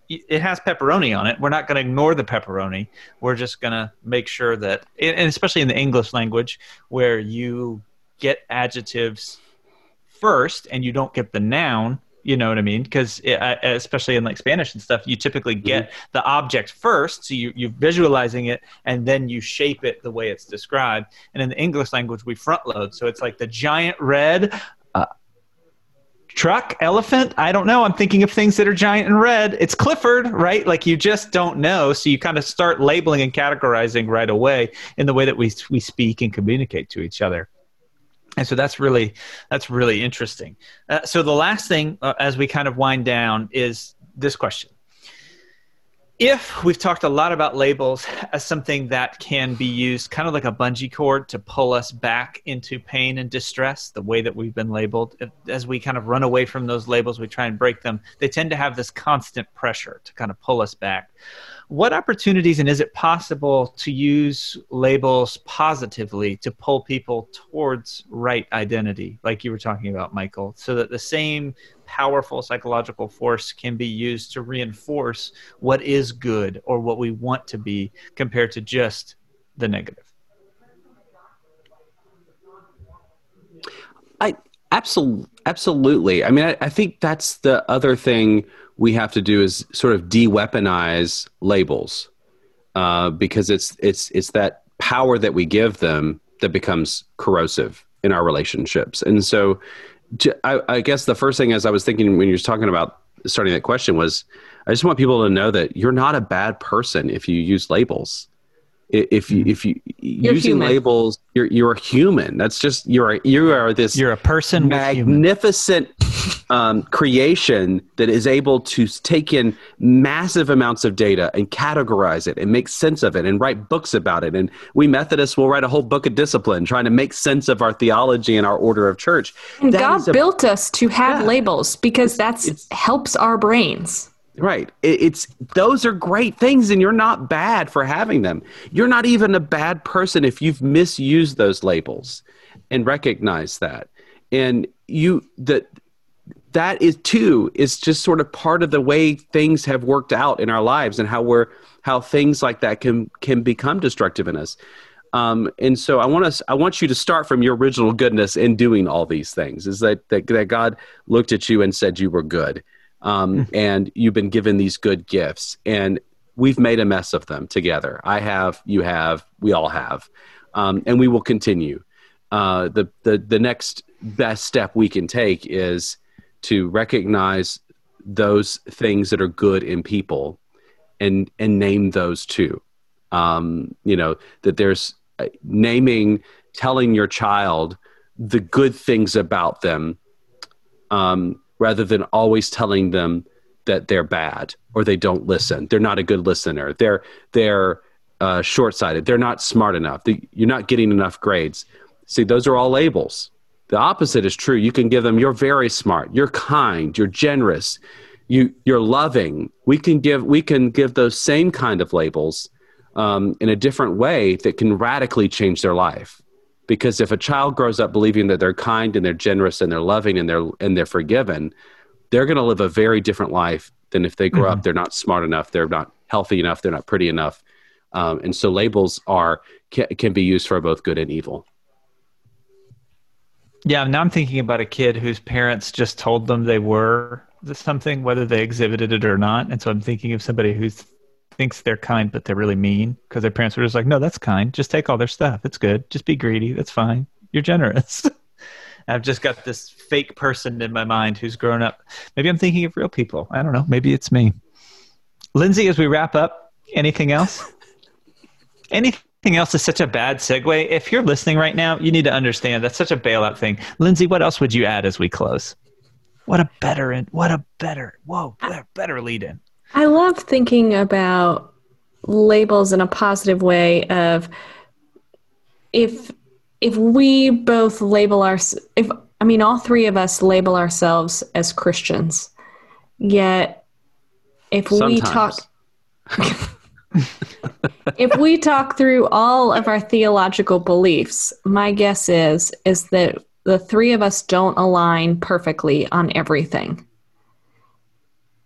it has pepperoni on it. We're not going to ignore the pepperoni. We're just going to make sure that, and especially in the English language, where you get adjectives first and you don't get the noun. You know what I mean? Because especially in like Spanish and stuff, you typically get mm-hmm. the object first, so you, you're visualizing it, and then you shape it the way it's described. And in the English language, we front load, so it's like the giant red truck, elephant. I don't know. I'm thinking of things that are giant and red. It's Clifford, right? Like you just don't know. So you kind of start labeling and categorizing right away in the way that we, we speak and communicate to each other. And so that's really that's really interesting. Uh, so the last thing, uh, as we kind of wind down, is this question: if we've talked a lot about labels as something that can be used kind of like a bungee cord to pull us back into pain and distress, the way that we've been labeled, as we kind of run away from those labels, we try and break them, they tend to have this constant pressure to kind of pull us back what opportunities and is it possible to use labels positively to pull people towards right identity like you were talking about michael so that the same powerful psychological force can be used to reinforce what is good or what we want to be compared to just the negative? I absolutely absolutely. I mean I, I think that's the other thing we have to do is sort of de-weaponize labels uh, because it's it's it's that power that we give them that becomes corrosive in our relationships. And so, I, I guess the first thing as I was thinking when you were talking about starting that question was, I just want people to know that you're not a bad person if you use labels if you if you you're using human. labels you're you're a human. That's just you're you are this you're a person magnificent um, creation that is able to take in massive amounts of data and categorize it and make sense of it and write books about it. And we methodists will write a whole book of discipline trying to make sense of our theology and our order of church. And that god a, built us to have yeah, labels because that's helps our brains Right. It, it's those are great things, and you're not bad for having them. You're not even a bad person if you've misused those labels and recognize that. And you that that is too is just sort of part of the way things have worked out in our lives and how we're how things like that can can become destructive in us. Um, and so I want us I want you to start from your original goodness in doing all these things. Is that that, that God looked at you and said you were good um, hmm. and you've been given these good gifts and we've made a mess of them together. I have you have we all have. Um, and we will continue. Uh, the, the, the next best step we can take is to recognize those things that are good in people and and name those too. Um, you know that there's uh, naming telling your child the good things about them um, rather than always telling them that they're bad or they don't listen. They're not a good listener. They're they're uh, short-sighted. They're not smart enough. you're not getting enough grades. See, those are all labels. The opposite is true. You can give them you're very smart. You're kind. You're generous. You you're loving. We can give we can give those same kind of labels um, in a different way that can radically change their life. Because if a child grows up believing that they're kind and they're generous and they're loving and they're and they're forgiven, they're going to live a very different life than if they grow mm-hmm. up they're not smart enough, they're not healthy enough, they're not pretty enough. Um, and so labels are can, can be used for both good and evil. Yeah, now I'm thinking about a kid whose parents just told them they were something, whether they exhibited it or not. And so I'm thinking of somebody who's thinks they're kind, but they're really mean because their parents were just like, no, that's kind. Just take all their stuff. It's good. Just be greedy. That's fine. You're generous. I've just got this fake person in my mind who's grown up. Maybe I'm thinking of real people. I don't know. Maybe it's me. Lindsay, as we wrap up, anything else? anything else is such a bad segue. If you're listening right now, you need to understand that's such a bailout thing. Lindsay, what else would you add as we close? What a better what a better, whoa, better lead in. I love thinking about labels in a positive way of if if we both label our if I mean all three of us label ourselves as Christians, yet if Sometimes. we talk if we talk through all of our theological beliefs, my guess is is that the three of us don't align perfectly on everything.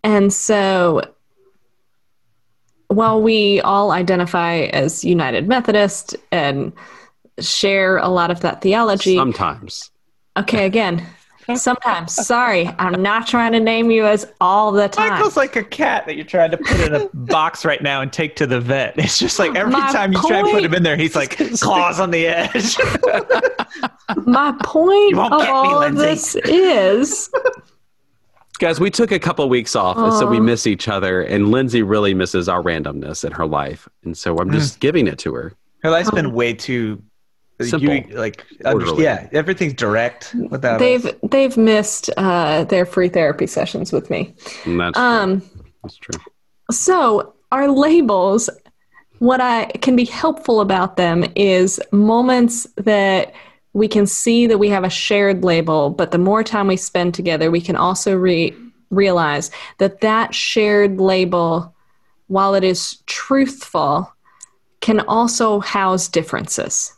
And so while we all identify as United Methodist and share a lot of that theology, sometimes. Okay, again, sometimes. Sorry, I'm not trying to name you as all the time. Michael's like a cat that you're trying to put in a box right now and take to the vet. It's just like every My time you point, try to put him in there, he's like claws on the edge. My point of all me, of this is Guys, we took a couple weeks off, Aww. so we miss each other. And Lindsay really misses our randomness in her life, and so I'm just mm. giving it to her. Her life's been way too simple. You, like, yeah, everything's direct without. They've us. they've missed uh, their free therapy sessions with me. And that's um, true. that's true. So our labels, what I can be helpful about them is moments that we can see that we have a shared label, but the more time we spend together, we can also re- realize that that shared label, while it is truthful, can also house differences.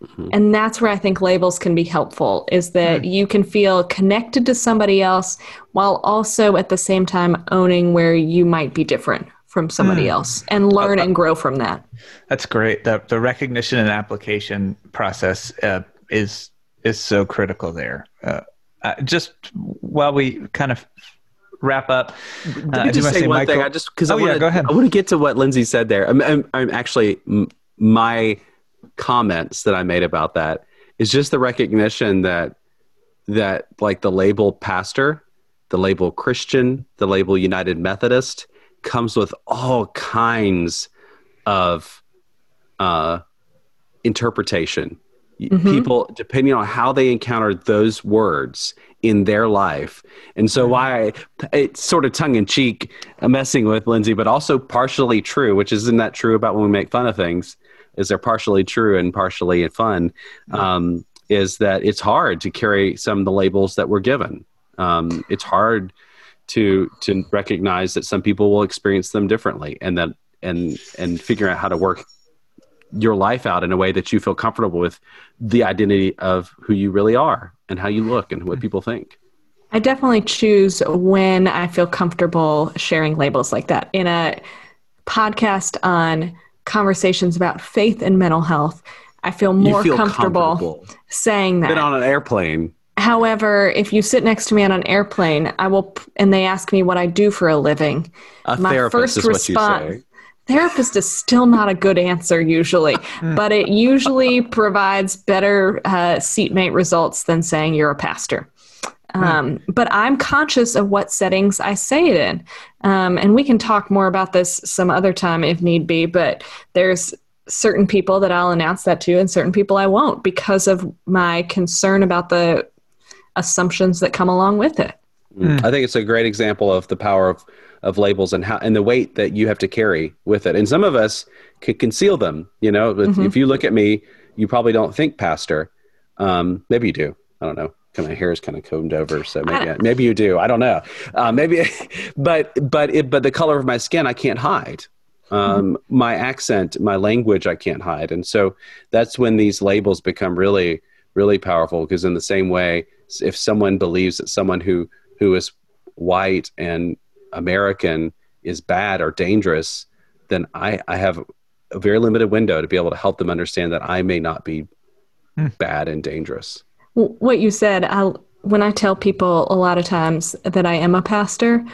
Mm-hmm. And that's where I think labels can be helpful is that mm-hmm. you can feel connected to somebody else while also at the same time owning where you might be different from somebody mm. else and learn uh, and grow from that. That's great. The, the recognition and application process uh, is is so critical there. Uh, uh, just while we kind of wrap up, let me uh, just say one Michael? thing. I just because oh, I want to yeah, I want to get to what Lindsay said there. I'm, I'm, I'm actually my comments that I made about that is just the recognition that that like the label pastor, the label Christian, the label United Methodist comes with all kinds of uh, interpretation mm-hmm. people depending on how they encounter those words in their life. And so why it's sort of tongue-in-cheek uh, messing with lindsay but also partially true which isn't that true about when we make fun of things is they're partially true and partially fun um, is that it's hard to carry some of the labels that we're given. Um, it's hard to to recognize that some people will experience them differently and that and and figuring out how to work your life out in a way that you feel comfortable with the identity of who you really are and how you look and what people think. I definitely choose when I feel comfortable sharing labels like that. In a podcast on conversations about faith and mental health, I feel more feel comfortable, comfortable. saying that. Been on an airplane. However, if you sit next to me on an airplane, I will, and they ask me what I do for a living. A my therapist first is what response. Therapist is still not a good answer usually, but it usually provides better uh, seatmate results than saying you're a pastor. Um, but I'm conscious of what settings I say it in. Um, and we can talk more about this some other time if need be, but there's certain people that I'll announce that to and certain people I won't because of my concern about the assumptions that come along with it. I think it's a great example of the power of, of labels and how and the weight that you have to carry with it. And some of us could conceal them. You know, if, if you look at me, you probably don't think pastor. Um, maybe you do. I don't know. My hair is kind of combed over, so maybe I maybe you do. I don't know. Uh, maybe, but but it, but the color of my skin I can't hide. Um, My accent, my language, I can't hide, and so that's when these labels become really really powerful. Because in the same way, if someone believes that someone who who is white and American is bad or dangerous, then I, I have a very limited window to be able to help them understand that I may not be hmm. bad and dangerous. W- What you said, I, when I tell people a lot of times that I am a pastor,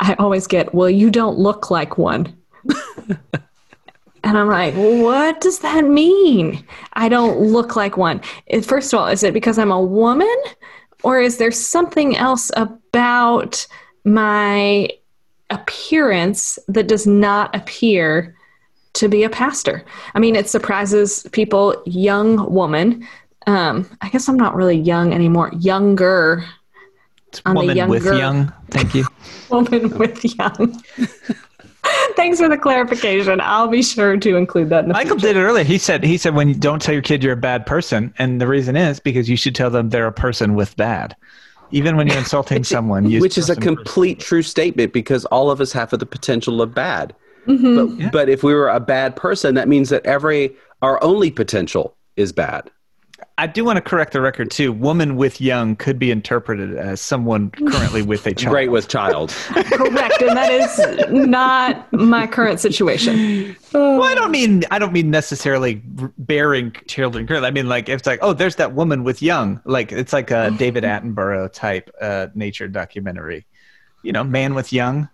I always get, well, you don't look like one. and I'm like, what does that mean? I don't look like one. First of all, is it because I'm a woman? Or is there something else about my appearance that does not appear to be a pastor? I mean, it surprises people, young woman. Um, I guess I'm not really young anymore. Younger on the Woman with young. Thank you. woman with young. Thanks for the clarification. I'll be sure to include that in the Michael future. did it earlier. He said he said when you don't tell your kid you're a bad person, and the reason is because you should tell them they're a person with bad. Even when you're insulting someone, use Which is a person complete true statement because all of us have the potential of bad. Mm-hmm. But, but if we were a bad person, that means that every our only potential is bad. I do want to correct the record too. Woman with young could be interpreted as someone currently with a child. Great with child. Correct, and that is not my current situation. Well, I don't mean I don't mean necessarily bearing children. currently. I mean like if it's like oh, there's that woman with young. Like it's like a David Attenborough type uh, nature documentary. You know, man with young.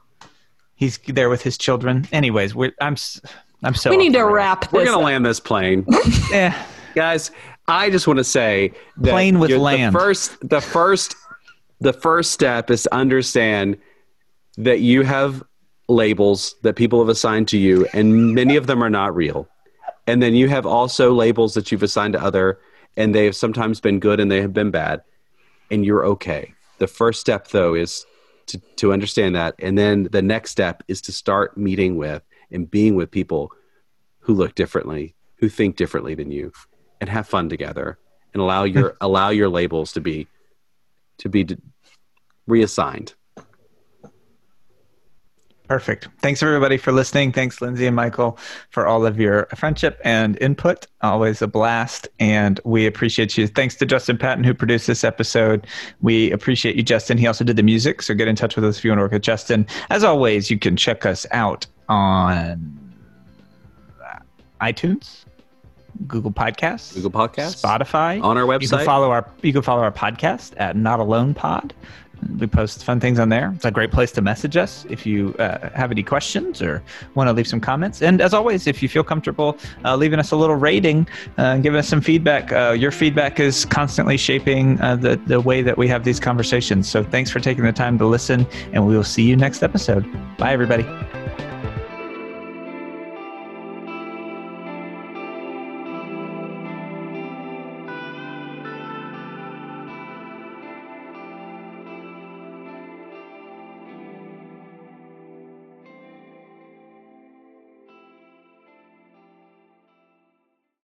He's there with his children. Anyways, we're, I'm s- I'm so We need to off the rails. wrap this. We're gonna up. land this plane. Eh, guys i just want to say that Plane with land. the first the first the first step is to understand that you have labels that people have assigned to you and many of them are not real. And then you have also labels that you've assigned to other and they have sometimes been good and they have been bad and you're okay. The first step though is to, to understand that and then the next step is to start meeting with and being with people who look differently who think differently than you and have fun together and allow your allow your labels to be to be d- reassigned Perfect. Thanks everybody for listening. Thanks Lindsay and Michael for all of your friendship and input. Always a blast, and we appreciate you. Thanks to Justin Patton who produced this episode. We appreciate you, Justin. He also did the music, so get in touch with us if you want to work with Justin. As always, you can check us out on uh, iTunes, Google Podcasts, google podcasts Spotify, on our website. You can follow our you can follow our podcast at Not Alone Pod. We post fun things on there. It's a great place to message us if you uh, have any questions or want to leave some comments. And as always, if you feel comfortable uh, leaving us a little rating uh, and giving us some feedback, uh, your feedback is constantly shaping uh, the the way that we have these conversations. So thanks for taking the time to listen, and we will see you next episode. Bye, everybody.